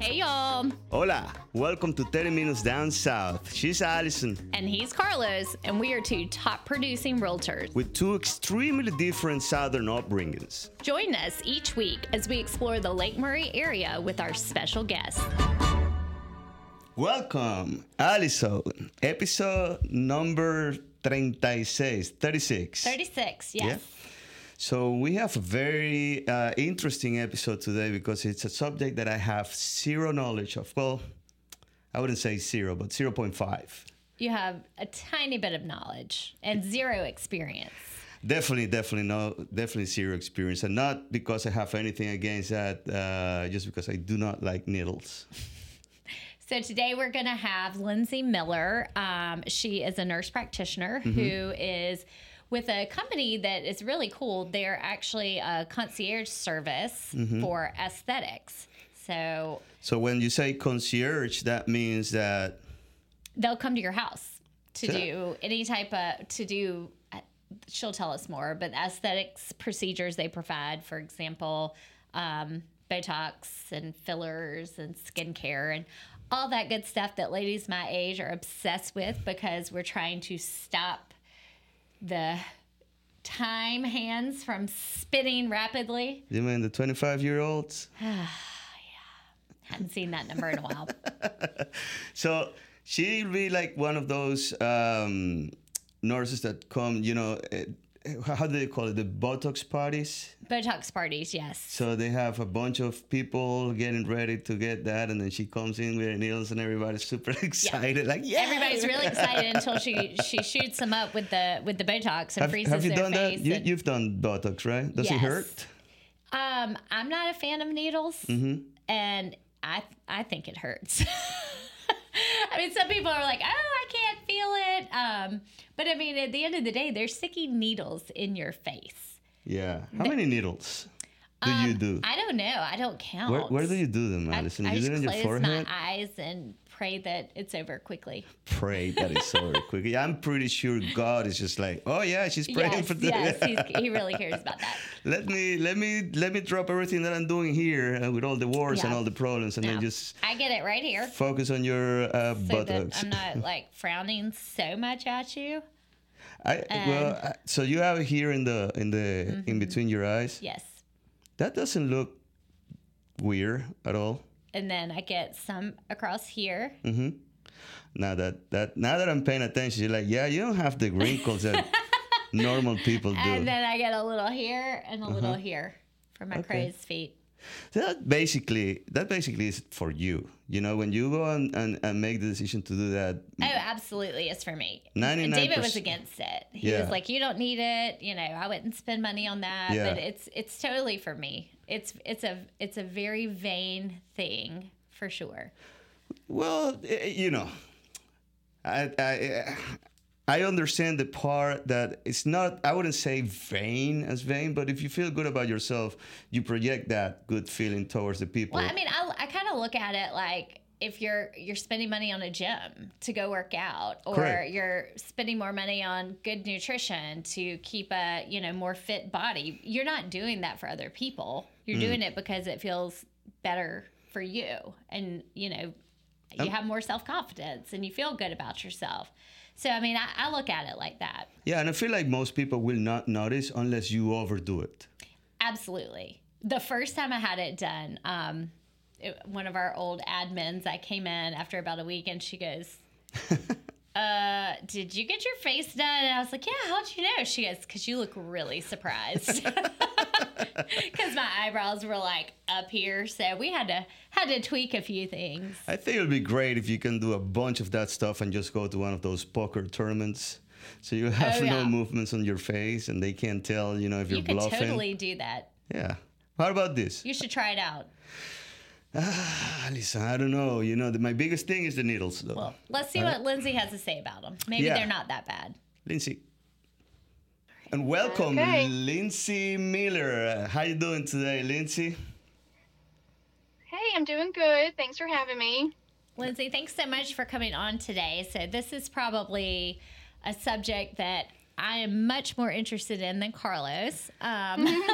Hey, y'all. Hola, welcome to 30 Minutes Down South. She's Allison And he's Carlos, and we are two top producing realtors. with two extremely different Southern upbringings. Join us each week as we explore the Lake Murray area with our special guests. Welcome, Allison. Episode number 36, 36. 36, yes. Yeah. So we have a very uh, interesting episode today because it's a subject that I have zero knowledge of. Well, I wouldn't say zero, but 0.5. You have a tiny bit of knowledge and zero experience. Definitely, definitely no, definitely zero experience, and not because I have anything against that. Uh, just because I do not like needles. So today we're going to have Lindsey Miller. Um, she is a nurse practitioner who is with a company that is really cool. They're actually a concierge service for aesthetics. So So when you say concierge, that means that they'll come to your house to do any type of to do uh, she'll tell us more but aesthetics procedures they provide for example um, botox and fillers and skincare and all that good stuff that ladies my age are obsessed with because we're trying to stop the time hands from spinning rapidly you mean the 25 year olds. Yeah. Hadn't seen that number in a while So she'll be like one of those um, nurses that come, you know, eh, how do they call it? The Botox parties. botox parties yes So they have a bunch of people getting ready to get that, and then she comes in with her needles, and everybody's super excited. Like, yeah, Everybody's really excited until she she shoots them up with the with the Botox and Have, freezes have you their done face. that? You, you've done Botox, right? Does it hurt? um, I'm not a fan of needles, Mm-hmm. and I I think it hurts. I mean, some people are like, "Oh, feel it," um, but I mean, at the end of the day, they're sticking needles in your face. Yeah. How many needles do you do? Um, I don't know. I don't count. Where, where do you do them, I, Allison? I you do it on your forehead? my eyes and pray that it's over quickly. Pray that it's over quickly. I'm pretty sure God is just like, oh yeah, she's praying yes, for this. yes, he really cares about that. let me let me let me drop everything that I'm doing here uh, with all the wars and all the problems, and then just I get it right here. focus on your uh, so buttocks. I'm not like frowning so much at you. I well, I, so you have it here in the in the Mm-hmm. in between your eyes. Yes. That doesn't look weird at all. And then I get some across here. Mm. Now that that now that I'm paying attention, you're like, yeah, you don't have the wrinkles that normal people do. And then I get a little here and a little Uh-huh. here for my crow's feet. That basically that basically is for you. You know, when you go and, and, and make the decision to do that, Oh, absolutely. It's for me. 99% David was against it. He Yeah. was like, You don't need it. You know, I wouldn't spend money on that. Yeah. But it's it's totally for me. It's it's a it's a very vain thing for sure. well, eh, you know, I, I I understand the part that it's not. I wouldn't say vain as vain, but if you feel good about yourself, you project that good feeling towards the people. Well, I mean, I, I kind of look at it like if you're you're spending money on a gym to go work out, or Correct. you're spending more money on good nutrition to keep a you know more fit body. You're not doing that for other people. You're mm. doing it because it feels better for you, and you know you um, have more self confidence and you feel good about yourself. So I mean, I, I look at it like that. yeah, and I feel like most people will not notice unless you overdo it. Absolutely. The first time I had it done, um, it, one of our old admins, I came in after about a week and she goes, uh, did you get your face done? And I was like, yeah, how'd you know? She goes, because you look really surprised. Because my eyebrows were like up here, so we had to had to tweak a few things. I think it would be great if you can do a bunch of that stuff and just go to one of those poker tournaments. So you have Oh, no movements on your face and they can't tell, you know, if you're bluffing You could bluffing. totally do that. Yeah. How about this? You should try it out. Ah, listen, I don't know. You know, the, my biggest thing is the needles, though. Well, let's see what Lindsey has to say about them. Maybe Yeah. they're not that bad. Lindsey. And welcome, Okay. Lindsey Miller. How you doing today, Lindsey? Hey, I'm doing good. Thanks for having me. Lindsey, thanks so much for coming on today. So, this is probably a subject that I am much more interested in than Carlos. Um,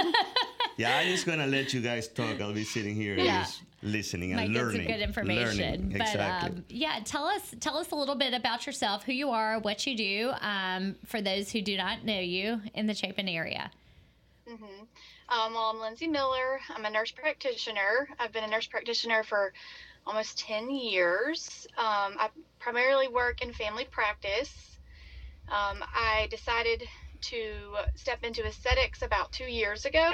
yeah, I'm just gonna let you guys talk. I'll be sitting here Yeah. just listening and Might get learning. some good information. Learning. But Exactly. um, yeah, tell us tell us a little bit about yourself, who you are, what you do, um, for those who do not know you in the Chapin area. Um, well, I'm Lindsey Miller. I'm a nurse practitioner. I've been a nurse practitioner for almost 10 years. Um, I primarily work in family practice. Um, I decided to step into aesthetics about two years ago.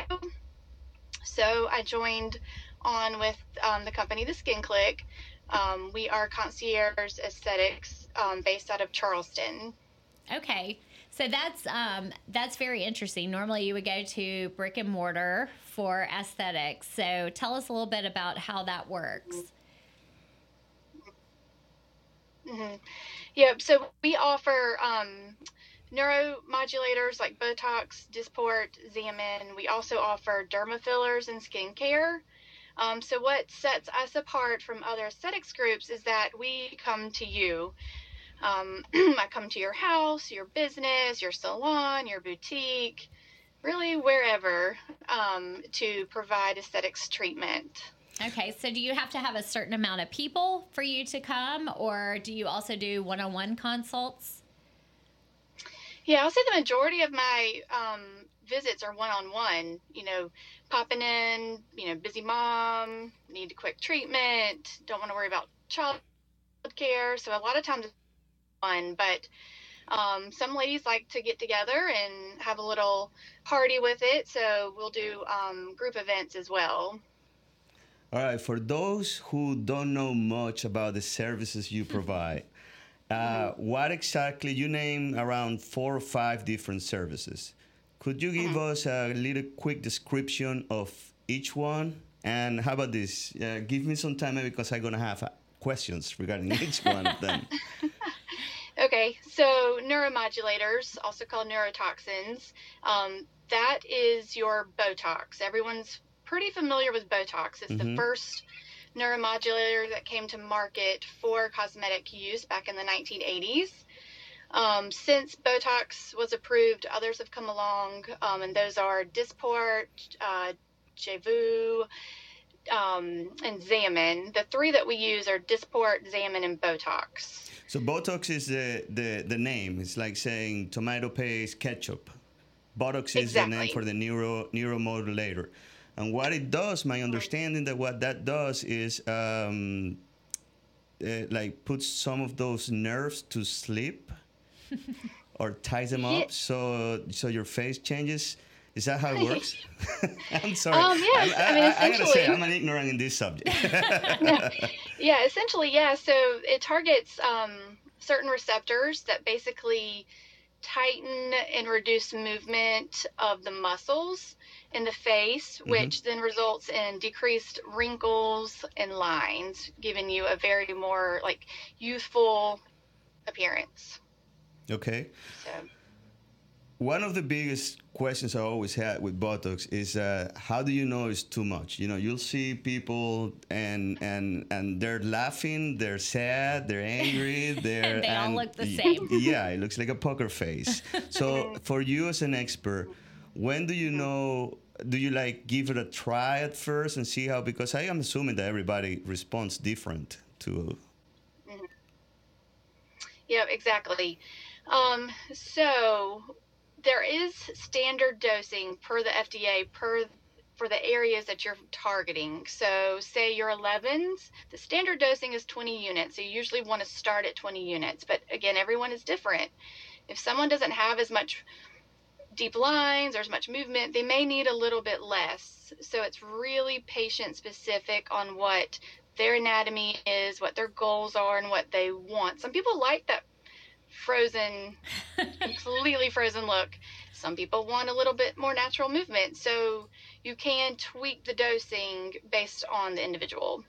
So I joined on with um, the company The Skin Clique. Um, we are concierge aesthetics um, based out of Charleston. Okay. So that's um, that's very interesting. Normally, you would go to brick and mortar for aesthetics. So tell us a little bit about how that works. hmm Yep. So we offer um, neuromodulators like Botox, Dysport, Xeomin. We also offer derma fillers and skincare. Um, so what sets us apart from other aesthetics groups is that we come to you. Um, I come to your house, your business, your salon, your boutique, really wherever um, to provide aesthetics treatment. Okay. So do you have to have a certain amount of people for you to come, or do you also do one-on-one consults? Yeah, I'll say the majority of my um, visits are one on one. You know, popping in, you know, busy mom, need a quick treatment, don't want to worry about child care. So a lot of times it's fun, but um, some ladies like to get together and have a little party with it. So we'll do um, group events as well. All right, for those who don't know much about the services you provide, uh, what exactly you name around four or five different services? Could you give us a little quick description of each one? And how about this? Uh, give me some time because I'm gonna have uh, questions regarding each one of them. Okay, so neuromodulators, also called neurotoxins, um, that is your Botox. Everyone's pretty familiar with Botox. It's the Mhm. first neuromodulator that came to market for cosmetic use back in the 1980s. Um, since Botox was approved, others have come along, um, and those are Dysport, uh, Jeuveau, um, and Xeomin. The three that we use are Dysport, Xeomin, and Botox. So Botox is the, the, the name. It's like saying tomato paste ketchup. Botox is the name for the neuro neuromodulator. And what it does, my understanding that what that does is um, uh, like puts some of those nerves to sleep or ties them up so so your face changes. Is that how it works? I'm sorry. Um, yes, I'm, I mean, I, I gotta say, I'm an ignorant in this subject. Yeah, essentially, yeah. So it targets um, certain receptors that basically tighten and reduce movement of the muscles in the face, mm-hmm. which then results in decreased wrinkles and lines, giving you a very more like youthful appearance. okay. So. One of the biggest questions I always had with Botox is uh, how do you know it's too much? You know, you'll see people and and and they're laughing, they're sad, they're angry, they're They all look the same. Yeah, it looks like a poker face. So for you as an expert, when do you know? Do you like give it a try at first and see how? Because I am assuming that everybody responds different to. yeah, exactly. Um, so there is standard dosing per the FDA per for the areas that you're targeting. So say your 11s, the standard dosing is 20 units. So you usually want to start at 20 units, but again, everyone is different. If someone doesn't have as much deep lines or as much movement, they may need a little bit less. So it's really patient specific on what their anatomy is, what their goals are, and what they want. Some people like that frozen, completely frozen look. Some people want a little bit more natural movement. So you can tweak the dosing based on the individual.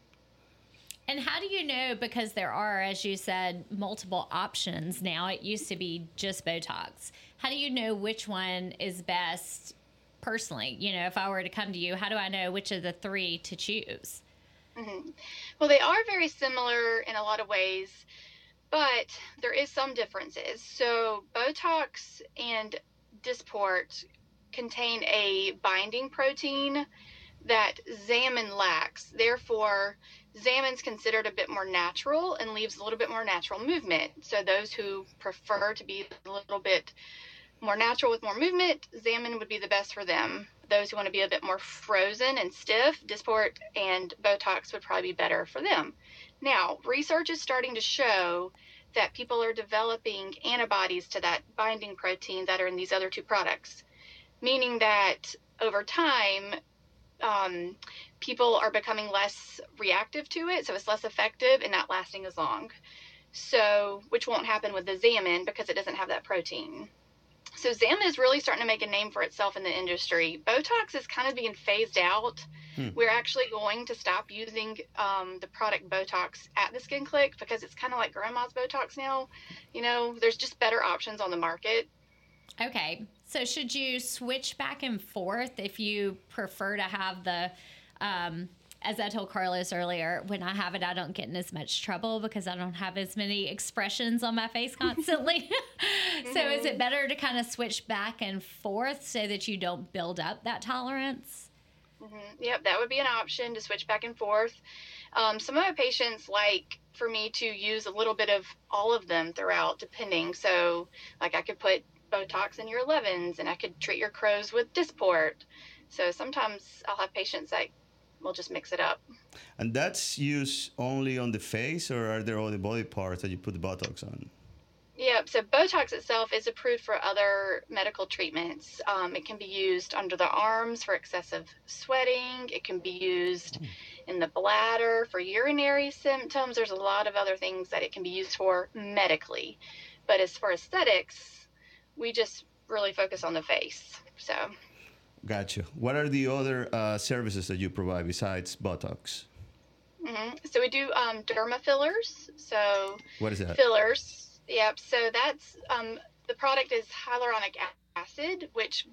And how do you know? Because there are, as you said, multiple options now. It used to be just Botox. How do you know which one is best personally? You know, if I were to come to you, how do I know which of the three to choose? Mm-hmm. Well, they are very similar in a lot of ways, but there is some differences. So Botox and Dysport contain a binding protein that Xeomin lacks. Therefore, Xeomin's considered a bit more natural and leaves a little bit more natural movement. So those who prefer to be a little bit more natural with more movement, Xeomin would be the best for them. Those who want to be a bit more frozen and stiff, Dysport and Botox would probably be better for them. Now, research is starting to show that people are developing antibodies to that binding protein that are in these other two products, meaning that over time, um, people are becoming less reactive to it, so it's less effective and not lasting as long. So, which won't happen with the Xeomin because it doesn't have that protein. So, Xeomin is really starting to make a name for itself in the industry. Botox is kind of being phased out. Hmm. We're actually going to stop using um, the product Botox at the Skin Clique because it's kind of like grandma's Botox now. You know, there's just better options on the market. Okay. So should you switch back and forth if you prefer to have the, um, as I told Carlos earlier, when I have it, I don't get in as much trouble because I don't have as many expressions on my face constantly. mm-hmm. so is it better to kind of switch back and forth so that you don't build up that tolerance? Mm-hmm. Yep, that would be an option to switch back and forth. Um, some of my patients like for me to use a little bit of all of them throughout, depending. So, like I could put Botox in your 11s, and I could treat your crow's with Dysport. So sometimes I'll have patients that will just mix it up. And that's used only on the face, or are there other body parts that you put the Botox on? Yeah, so Botox itself is approved for other medical treatments. Um, it can be used under the arms for excessive sweating. It can be used mm. in the bladder for urinary symptoms. There's a lot of other things that it can be used for medically. But as for aesthetics, we just really focus on the face. So. Gotcha. What are the other uh, services that you provide besides Botox? Mm-hmm. So we do um, derma fillers. So what is that? Fillers. Yep. So that's um, the product is hyaluronic acid, which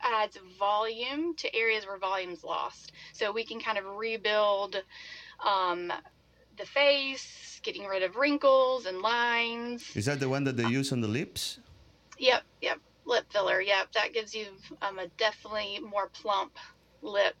adds volume to areas where volume's lost. So we can kind of rebuild um, the face, getting rid of wrinkles and lines. Is that the one that they use on the lips? Yep, yep. Lip filler. Yep, that gives you um, a definitely more plump lip,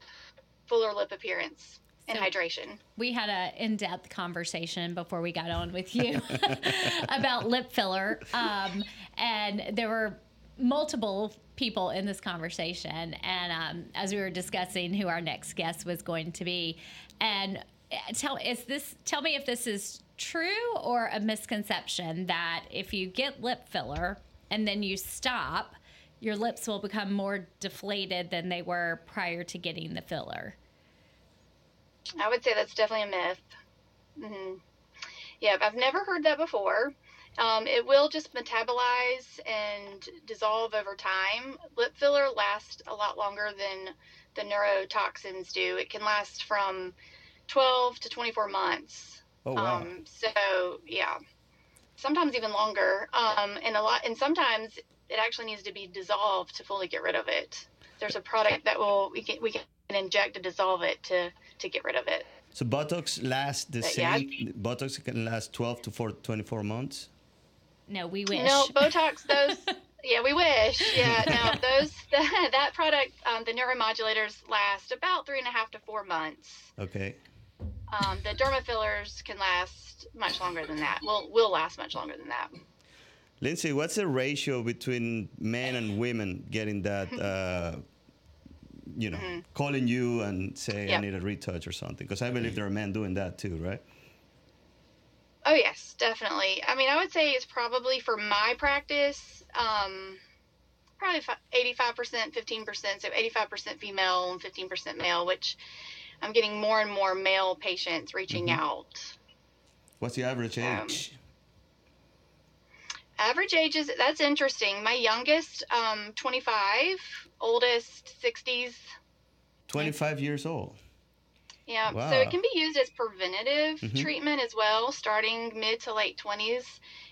fuller lip appearance and so hydration. We had an in-depth conversation before we got on with you about lip filler, um, and there were multiple people in this conversation. And um, as we were discussing who our next guest was going to be, and uh, tell is this tell me if this is true or a misconception that if you get lip filler and then you stop, your lips will become more deflated than they were prior to getting the filler. I would say that's definitely a myth. Mm-hmm. Yeah, I've never heard that before. Um, it will just metabolize and dissolve over time. Lip filler lasts a lot longer than the neurotoxins do. It can last from 12 to 24 months. Oh, wow. Um, so, yeah sometimes even longer. Um, and a lot, and sometimes it actually needs to be dissolved to fully get rid of it. There's a product that will we can we can inject to dissolve it to to get rid of it. So Botox lasts the but same. Yeah. Botox can last 12 to 4, 24 months. No, we wish. No, Botox those. yeah, we wish. Yeah, no, those that, that product, um, the neuromodulators last about three and a half to four months. Okay. Um, the derma fillers can last much longer than that. Will will last much longer than that. Lindsey, what's the ratio between men and women getting that? Uh, you know, mm-hmm. calling you and say yep. I need a retouch or something. Because I believe there are men doing that too, right? Oh yes, definitely. I mean, I would say it's probably for my practice, um, probably eighty-five percent, fifteen percent. So eighty-five percent female and fifteen percent male, which I'm getting more and more male patients reaching mm-hmm. out. What's the average um, age? Um, average age is that's interesting. My youngest, um, 25, oldest 60s. 25 years old. Yeah, wow. so it can be used as preventative mm-hmm. treatment as well, starting mid to late 20s.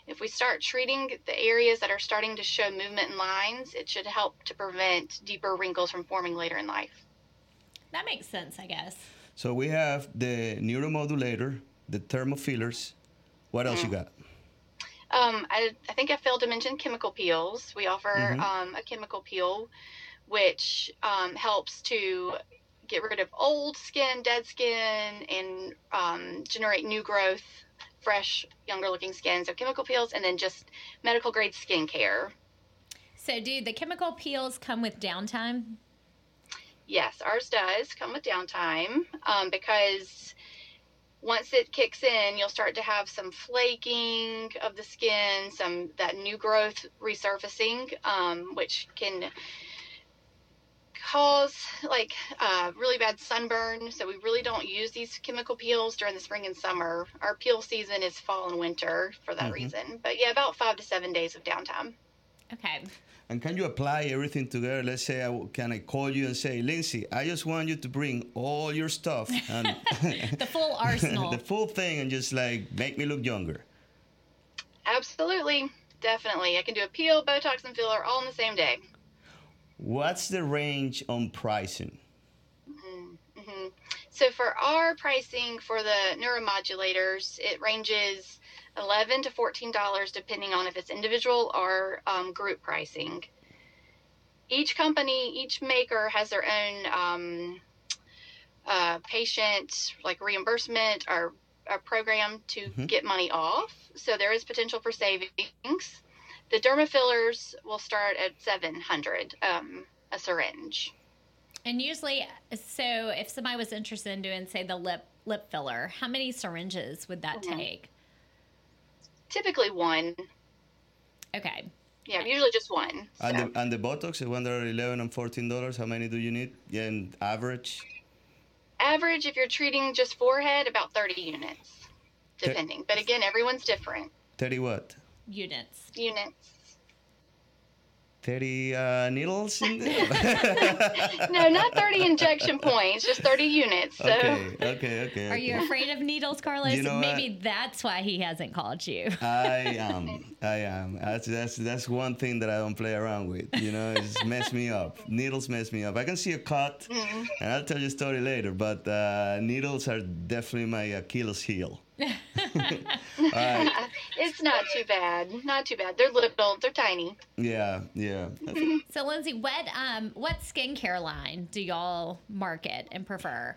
If we start treating the areas that are starting to show movement and lines, it should help to prevent deeper wrinkles from forming later in life. That makes sense, I guess. So we have the neuromodulator, the thermofillers. What else mm. you got? Um, I, I, think I failed to mention chemical peels. We offer mm-hmm. um, a chemical peel, which um, helps to get rid of old skin, dead skin, and um, generate new growth, fresh, younger looking skin. So chemical peels, and then just medical grade skincare. So, do the chemical peels come with downtime? Yes, ours does come with downtime um, because once it kicks in, you'll start to have some flaking of the skin, some that new growth resurfacing, um, which can cause like uh, really bad sunburn. So we really don't use these chemical peels during the spring and summer. Our peel season is fall and winter for that Mhm. reason. But yeah, about five to seven days of downtime. Okay. And can you apply everything together? Let's say, I, w- can I call you and say, Lindsey, I just want you to bring all your stuff and The full arsenal. the full thing and just like make me look younger. Absolutely, definitely. I can do a peel, Botox, and filler all in the same day. What's the range on pricing? hmm So for our pricing for the neuromodulators, it ranges eleven to fourteen dollars, depending on if it's individual or um, group pricing. Each company, each maker has their own um, uh, patient like reimbursement or a program to Mhm. get money off. So there is potential for savings. The derma fillers will start at seven hundred um, a syringe. and usually, so if somebody was interested in doing, say, the lip lip filler, how many syringes would that Mhm. take? Typically one. Okay. Yeah, usually just one. And the, and the Botox, the one that are 11 and 14 dollars, how many do you need? Yeah, in average? Average, if you're treating just forehead, about 30 units, depending. But again, everyone's different. 30 what? Units. Units. 30 uh, needles in there? No, not 30 injection points, just 30 units. So okay, okay, okay. Are you afraid of needles, Carlos? You know Maybe that's why he hasn't called you. I am. I am. That's, that's that's one thing that I don't play around with. You know, it's mess me up. Needles mess me up. I can see a cut, mm, and I'll tell you a story later. But uh, needles are definitely my Achilles heel. All right. It's not too bad. Not too bad. They're little, they're tiny. Yeah, yeah. So, Lindsay, what um what skincare line do y'all market and prefer?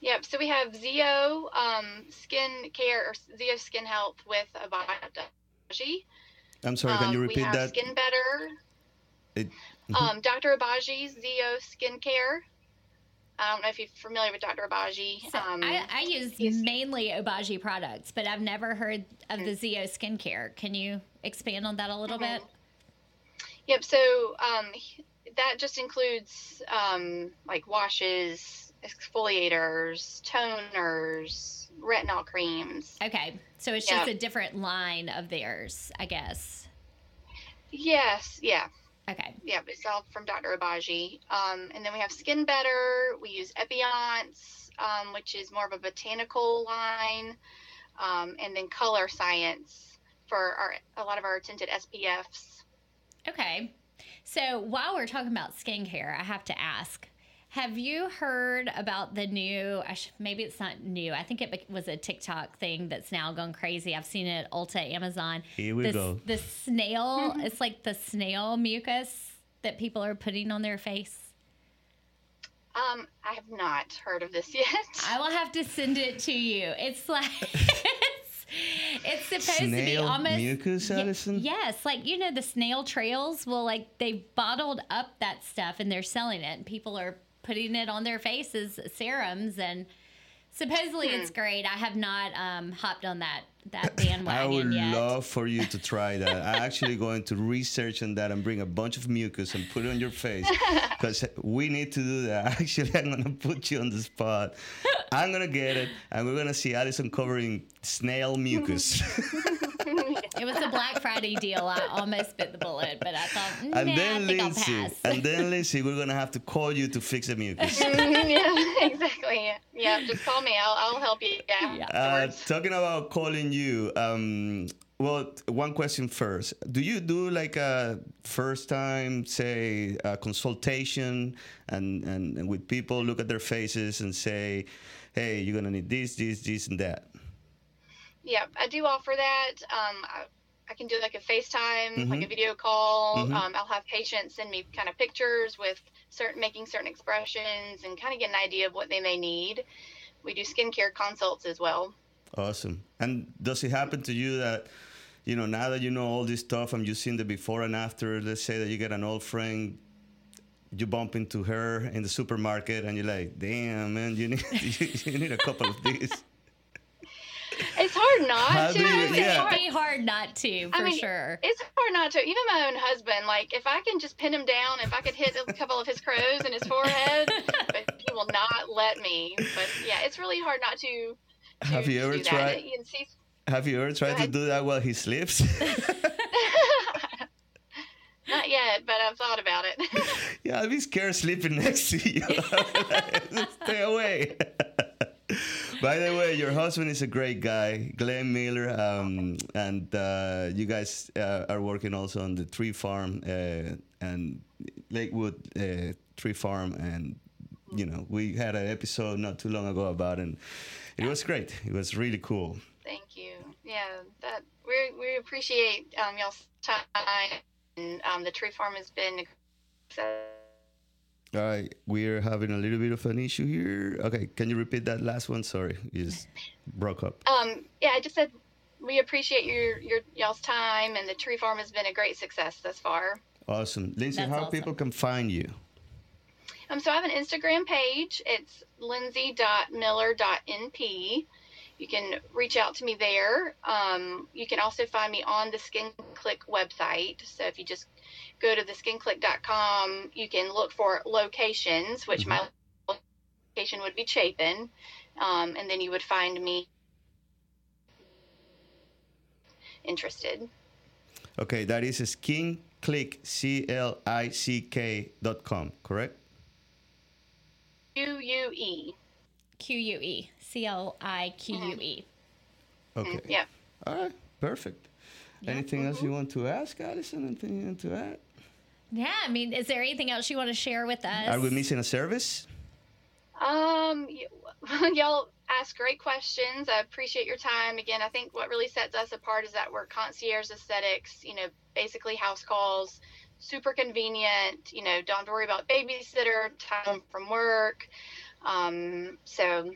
Yep. So we have ZO um, Skin Care or ZO Skin Health with Obagi. I'm sorry. Can you Um, repeat we have that? Skin Better. It- mhm. Um, Dr. Obagi's Zio Skin Care. I don't know if you're familiar with Dr. Obagi. So um, I, I use mainly Obagi products, but I've never heard of the ZO skincare. Can you expand on that a little Mhm. bit? Yep. So um, that just includes um, like washes, exfoliators, toners, retinol creams. Okay, so it's Yeah. just a different line of theirs, I guess. Yes. Yeah. Okay, Yeah. It's all from Dr. Obagi. Um, and then we have Skin Better. We use Epionce, um, which is more of a botanical line. Um, and then Colorescience for our a lot of our tinted SPFs. okay. So while we're talking about skincare, I have to ask. Have you heard about the new? Maybe it's not new. I think it was a TikTok thing that's now gone crazy. I've seen it at Ulta, Amazon. Here we the, go. The snail. It's like the snail mucus that people are putting on their face. Um, I have not heard of this yet. I will have to send it to you. It's like it's, it's supposed to be almost mucus, Ye- Allison? yes, like you know the snail trails. Well, like they bottled up that stuff and they're selling it, and people are putting it on their faces, serums, and supposedly it's Hmm. great. I have not um, hopped on that that bandwagon yet. I would yet. love for you to try that. I'm actually going to research on that and bring a bunch of mucus and put it on your face because we need to do that. Actually, I'm going to put you on the spot. I'm going to get it and we're going to see Allison covering snail mucus. It was a Black Friday deal. I almost bit the bullet, but I thought, nah, and I then think Lindsey, I'll pass. and then Lindsey, we're going to have to call you to fix the mucus. yeah, exactly. Yeah, just call me. I'll, I'll help you. Yeah. Yeah. Uh, talking about calling you, um, well, one question first. Do you do like a first time, say, a consultation and, and, and with people look at their faces and say, hey, you're going to need this, this, this, and that? Yeah, I do offer that. Um, I, I can do like a FaceTime, like Mhm. a video call. Mhm. Um, I'll have patients send me kind of pictures with certain making certain expressions and kind of get an idea of what they may need. We do skincare consults as well. Awesome. And does it happen to you that, you know, now that you know all this stuff and you've seen the before and after, let's say that you get an old friend, you bump into her in the supermarket and you're like, damn, man, you need, you need a couple of these. It's hard not How to. do you- It's yeah. hard- It'd be hard not to, for I mean, sure. It's hard not to. Even my own husband, like if I can just pin him down, if I could hit a couple of his crows in his forehead, but he will not let me. But yeah, it's really hard not to. to Have you ever do tried? You can see. Have you ever tried to do that while he sleeps? not yet, but I've thought about it. yeah, I'd be scared sleeping next to you. Stay away. By the way, your husband is a great guy, Glenn Miller, um, and uh, you guys uh, are working also on the tree farm uh, and Lakewood uh, Tree Farm, and you know we had an episode not too long ago about it. And it was great. It was really cool. Thank you. Yeah, that we we appreciate um, y'all's time. And um, the tree farm has been. All right, we're having a little bit of an issue here. Okay, can you repeat that last one? Sorry, you just broke up. Um, yeah, I just said we appreciate your your y'all's time, and the tree farm has been a great success thus far. Awesome. Lindsey, That's how awesome. people can find you? Um, so I have an Instagram page. It's lindsay.miller.np. You can reach out to me there. Um, you can also find me on the Skin Clique website. So if you just go to the skinclique.com, you can look for locations, which mm-hmm. my location would be Chapin. Um, and then you would find me interested. Okay, that is skin click c l i c k dot com, correct? U U E. Q U E. C L I Q U E. Mm-hmm. Okay. Mm, yep. All right, perfect. Anything else you want to ask, Allison? Anything you want to add? Yeah, I mean, is there anything else you want to share with us? Are we missing a service? Um, y- y'all ask great questions. I appreciate your time. Again, I think what really sets us apart is that we're concierge aesthetics, you know, basically house calls, super convenient, you know, don't worry about babysitter, time from work. Um, so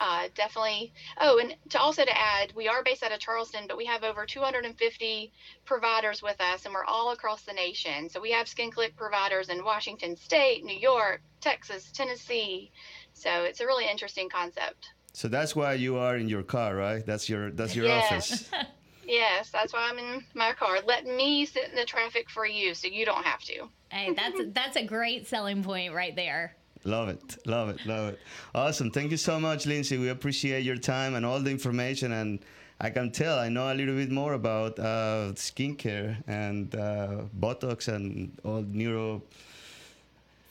uh, definitely. Oh, and to also to add, we are based out of Charleston, but we have over 250 providers with us, and we're all across the nation. So we have Skin Clique providers in Washington State, New York, Texas, Tennessee. So it's a really interesting concept. So that's why you are in your car, right? That's your that's your Yeah. office. Yes, that's why I'm in my car. Let me sit in the traffic for you, so you don't have to. Hey, that's that's a great selling point right there. Love it, love it, love it. Awesome. Thank you so much, Lindsey. We appreciate your time and all the information. And I can tell I know a little bit more about uh, skincare and uh, Botox and all neuro.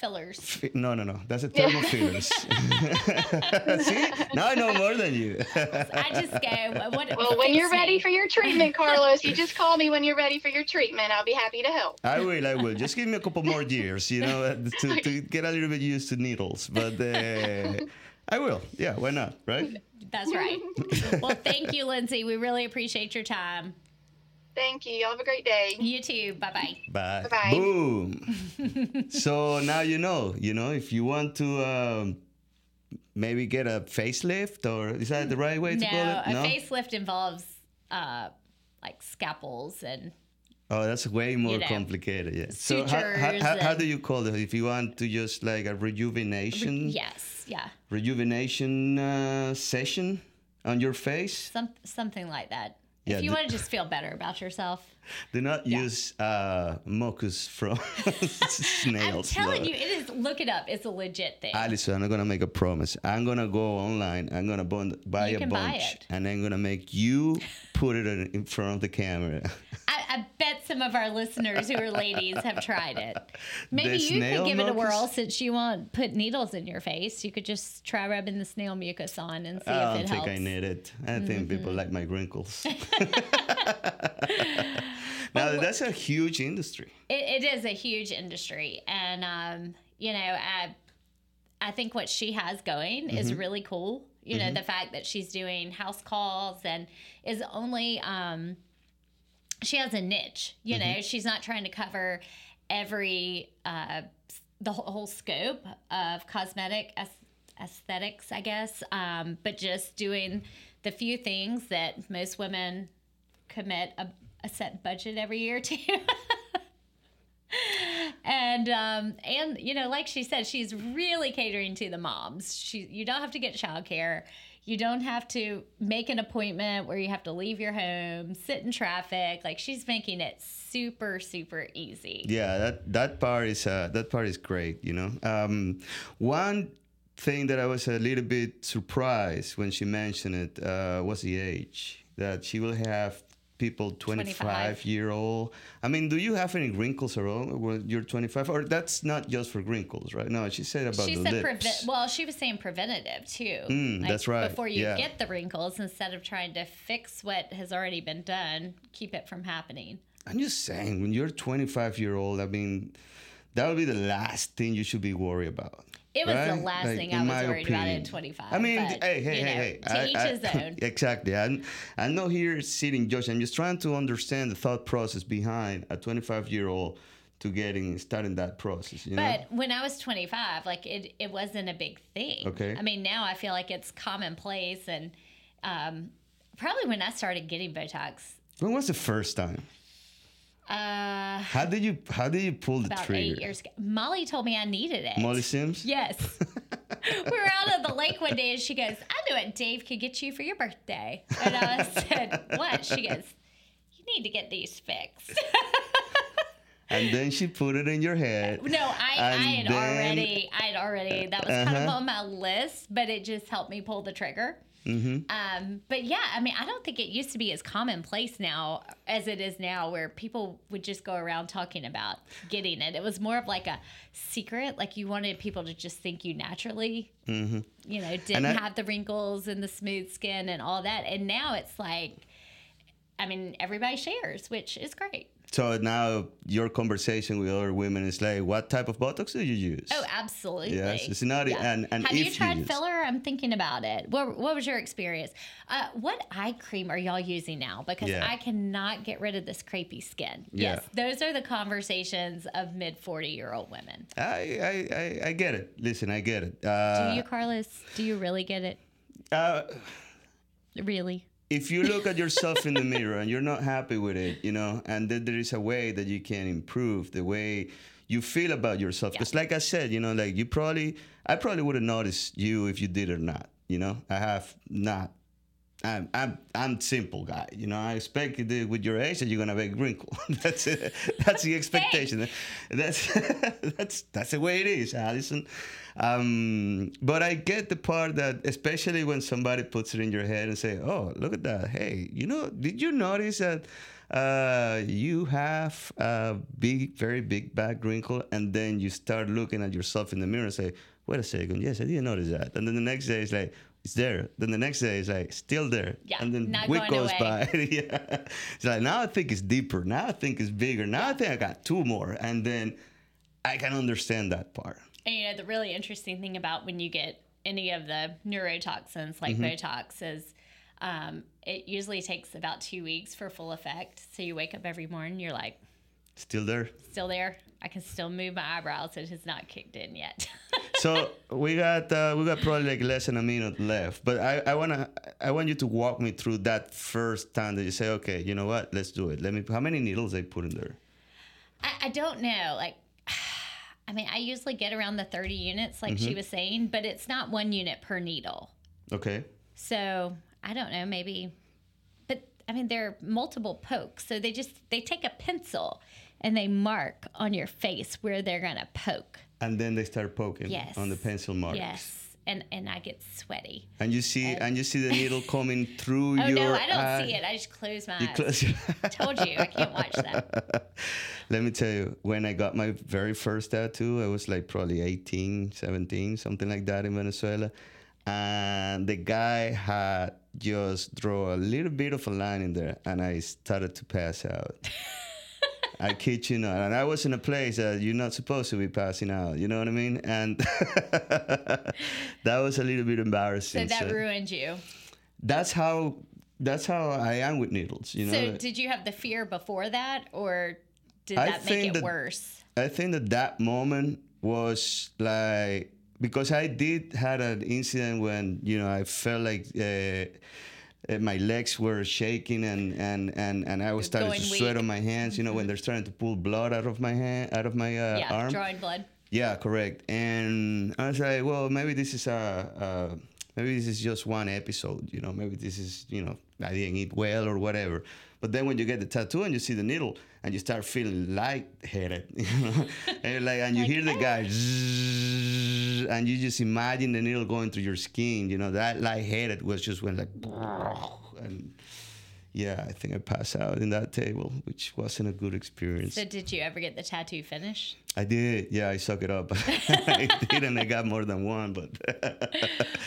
Fillers. fi- No, no, no. That's a thermal fillers. See, now I know more than you. I just go. What, Well, when you're fix ready for your treatment, Carlos, you just call me when you're ready for your treatment. I'll be happy to help. I will, I will. Just give me a couple more years, you know, to, to get a little bit used to needles. But uh, I will. Yeah, why not, right? That's right. well, thank you, Lindsey. We really appreciate your time. Thank you. Y'all have a great day. You too. Bye bye. Bye. Bye-bye. Boom. so now you know, you know, if you want to um, maybe get a facelift, or is that the right way to No, call it? No, a facelift involves uh, like scalpels and Oh, that's way more know, complicated. Yeah. So how, how, sutures how, how do you call it? If you want to just like a rejuvenation, yes, yeah, rejuvenation uh, session on your face, some something like that. Yeah, if you want to just feel better about yourself, do not use uh, mucus from snails. I'm telling you, it is. Look it up. It's a legit thing. Allison, I'm gonna make a promise. I'm gonna go online. I'm gonna bun- buy You a buy bunch, it. and I'm gonna make you put it in, in front of the camera. I, I bet some of our listeners who are ladies have tried it. Maybe The you could give it a whirl since you won't put needles in your face. You could just try rubbing the snail mucus on and see I if don't it think. I need it. I think Mm-hmm. people like my wrinkles. now that's a huge industry. It, it is a huge industry, and um, you know, I, I think what she has going Mm-hmm. is really cool. You know, the fact that she's doing house calls and is only um, she has a niche. You Mm-hmm. know, she's not trying to cover every uh, the whole, scope of cosmetic aesthetics, I guess. Um, but just doing the few things that most women commit a, a set budget every year to. and um and you know like she said she's really catering to the moms she you don't have to get childcare you don't have to make an appointment where you have to leave your home sit in traffic like she's making it super super easy Yeah, that that part is uh, that part is great. You know, um, one thing that I was a little bit surprised when she mentioned it uh, was the age that she will have people 25, 25. year old. I mean, do you have any wrinkles at all when you're 25? Or that's not just for wrinkles, right? No, she said about she the said lips. prevent well she was saying preventative too Mm, that's right, before you yeah. get the wrinkles instead of trying to fix what has already been done keep it from happening I'm just saying, when you're 25 year old, I mean, that would be the last thing you should be worried about. It was the last Like, thing I was worried about at opinion. 25. I mean, but, hey, hey, you hey, know, hey. To I- each I- his own. exactly. I'm, I'm not here sitting judging. I'm just trying to understand the thought process behind a 25 year old to getting starting that process. You know? But when I was 25, like it, it wasn't a big thing. Okay. I mean, now I feel like it's commonplace. And um, probably when I started getting Botox, when was the first time? Uh, How did you How did you pull the about trigger? eight years ago, Molly told me I needed it. Molly Sims. Yes. we were out on the lake one day and she goes, I knew what Dave could get you for your birthday. And I said, What? She goes, You need to get these fixed. And then she put it in your head. No, I, I had then- already, I had already, that was kind of Uh-huh. on my list, but it just helped me pull the trigger. Mm-hmm. Um, but yeah, I mean, I don't think it used to be as commonplace now as it is now, where people would just go around talking about getting it. It was more of like a secret, like you wanted people to just think you naturally, you know, didn't Mm-hmm. I- have the wrinkles and the smooth skin and all that. And now it's like, I mean, everybody shares, which is great. So now your conversation with other women is like, what type of Botox do you use? Oh, absolutely. Yes, it's not- and- and have if you you tried use- filler? I'm thinking about it. What What was your experience? Uh, what eye cream are y'all using now? Because Yeah. I cannot get rid of this crepey skin. Yeah. Yes, those are the conversations of mid 40 year old women. I, I, I, I get it. Listen, I get it. Uh, Do you, Carlos? Do you really get it? uh, Really? If you look at yourself in the mirror and you're not happy with it, you know, and that there is a way that you can improve the way you feel about yourself. Because, like I said, you know, like you probably, I probably would have noticed you if you did or not. You know, I have not. I'm I'm I'm simple guy. You know, I expect with your age that you're gonna have a wrinkle. that's it. That's the expectation. That's that's that's the way it is, Allison. Um, but I get the part that, especially when somebody puts it in your head and say, "Oh, look at that! Hey, you know, did you notice that uh, you have a big, very big back wrinkle?" And then you start looking at yourself in the mirror and say, "Wait a second, yes, I didn't notice that." And then the next day it's like. It's there. Then the next day it's like still there. Yeah, and then not week goes away. by. yeah. It's like now I think it's deeper. Now I think it's bigger. Now I think I got two more. And then I can understand that part. And you know, the really interesting thing about when you get any of the neurotoxins like Mm-hmm. Botox is um, it usually takes about two weeks for full effect. So you wake up every morning, you're like, Still there. still there. I can still move my eyebrows. It has not kicked in yet. So we got uh, we got probably like less than a minute left. But I, I wanna I want you to walk me through that first time that you say, okay, you know what, let's do it. Let me how many needles they put in there? I, I don't know. Like, I mean, I usually get around the 30 units, like Mm-hmm. she was saying, but it's not one unit per needle. Okay. So I don't know, maybe. But I mean, there are multiple pokes. So they just, they take a pencil and they mark on your face where they're going to poke. And then they start poking Yes. on the pencil marks. Yes. And, and I get sweaty. And you see and you see the needle coming through Oh, your no, I don't eye. see it. I just close my eyes. You eyes. close your Told you, I can't watch that. Let me tell you, when I got my very first tattoo, I was like probably 18, 17, something like that in Venezuela. And the guy had just draw a little bit of a line in there, and I started to pass out. I kid you not. And I was in a place that you're not supposed to be passing out. You know what I mean? And that was a little bit embarrassing. So that so- ruined you. that's how that's how I am with needles. You know. So did you have the fear before that, or did I that make it that- worse? I think that that moment was like because I did had an incident when you know I felt like uh, my legs were shaking and and and, and I was starting Going to sweat weak. Mm-hmm. on my hands. You know when they're starting to pull blood out of my hand, out of my uh, yeah, arm. drawing blood. Yeah, correct. And I was like, well, maybe this is a, a maybe this is just one episode. You know, maybe this is you know I didn't eat well or whatever. But then when you get the tattoo and you see the needle and you start feeling lightheaded, you know, and like and you Like, hear the guy, and you just imagine the needle going through your skin. You know, that lightheaded was just when like, and yeah, I think I passed out in that table, which wasn't a good experience. So did you ever get the tattoo finished? I did. Yeah, I suck it up. I didn't. I got more than one, but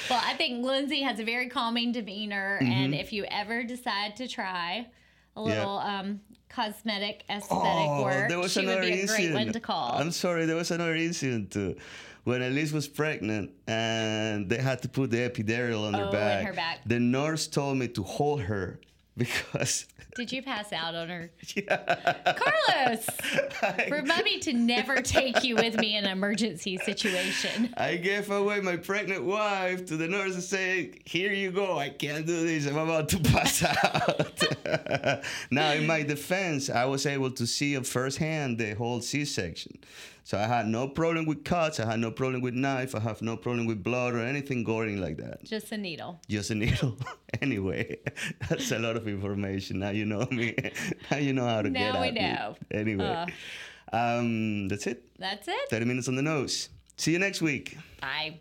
Well, I think Lindsey has a very calming demeanor, Mm-hmm. and if you ever decide to try a little um, cosmetic aesthetic oh, work, there was she would another be a great incident. one to call. I'm sorry, there was another incident too. When Elise was pregnant and they had to put the epidural on Oh, her back, her back. the nurse told me to hold her because Did you pass out on her? yeah, Carlos, I, remind me to never take you with me in an emergency situation. I gave away my pregnant wife to the nurse and said, "Here you go. I can't do this. I'm about to pass out." now, in my defense, I was able to see firsthand the whole C-section, so I had no problem with cuts. I had no problem with knife. I have no problem with blood or anything going like that. Just a needle. Just a needle. anyway, that's a lot of information. Now you know me. now you know how to get Now we at me. know. Anyway, um, that's it. That's it. 30 minutes on the nose. See you next week. Bye.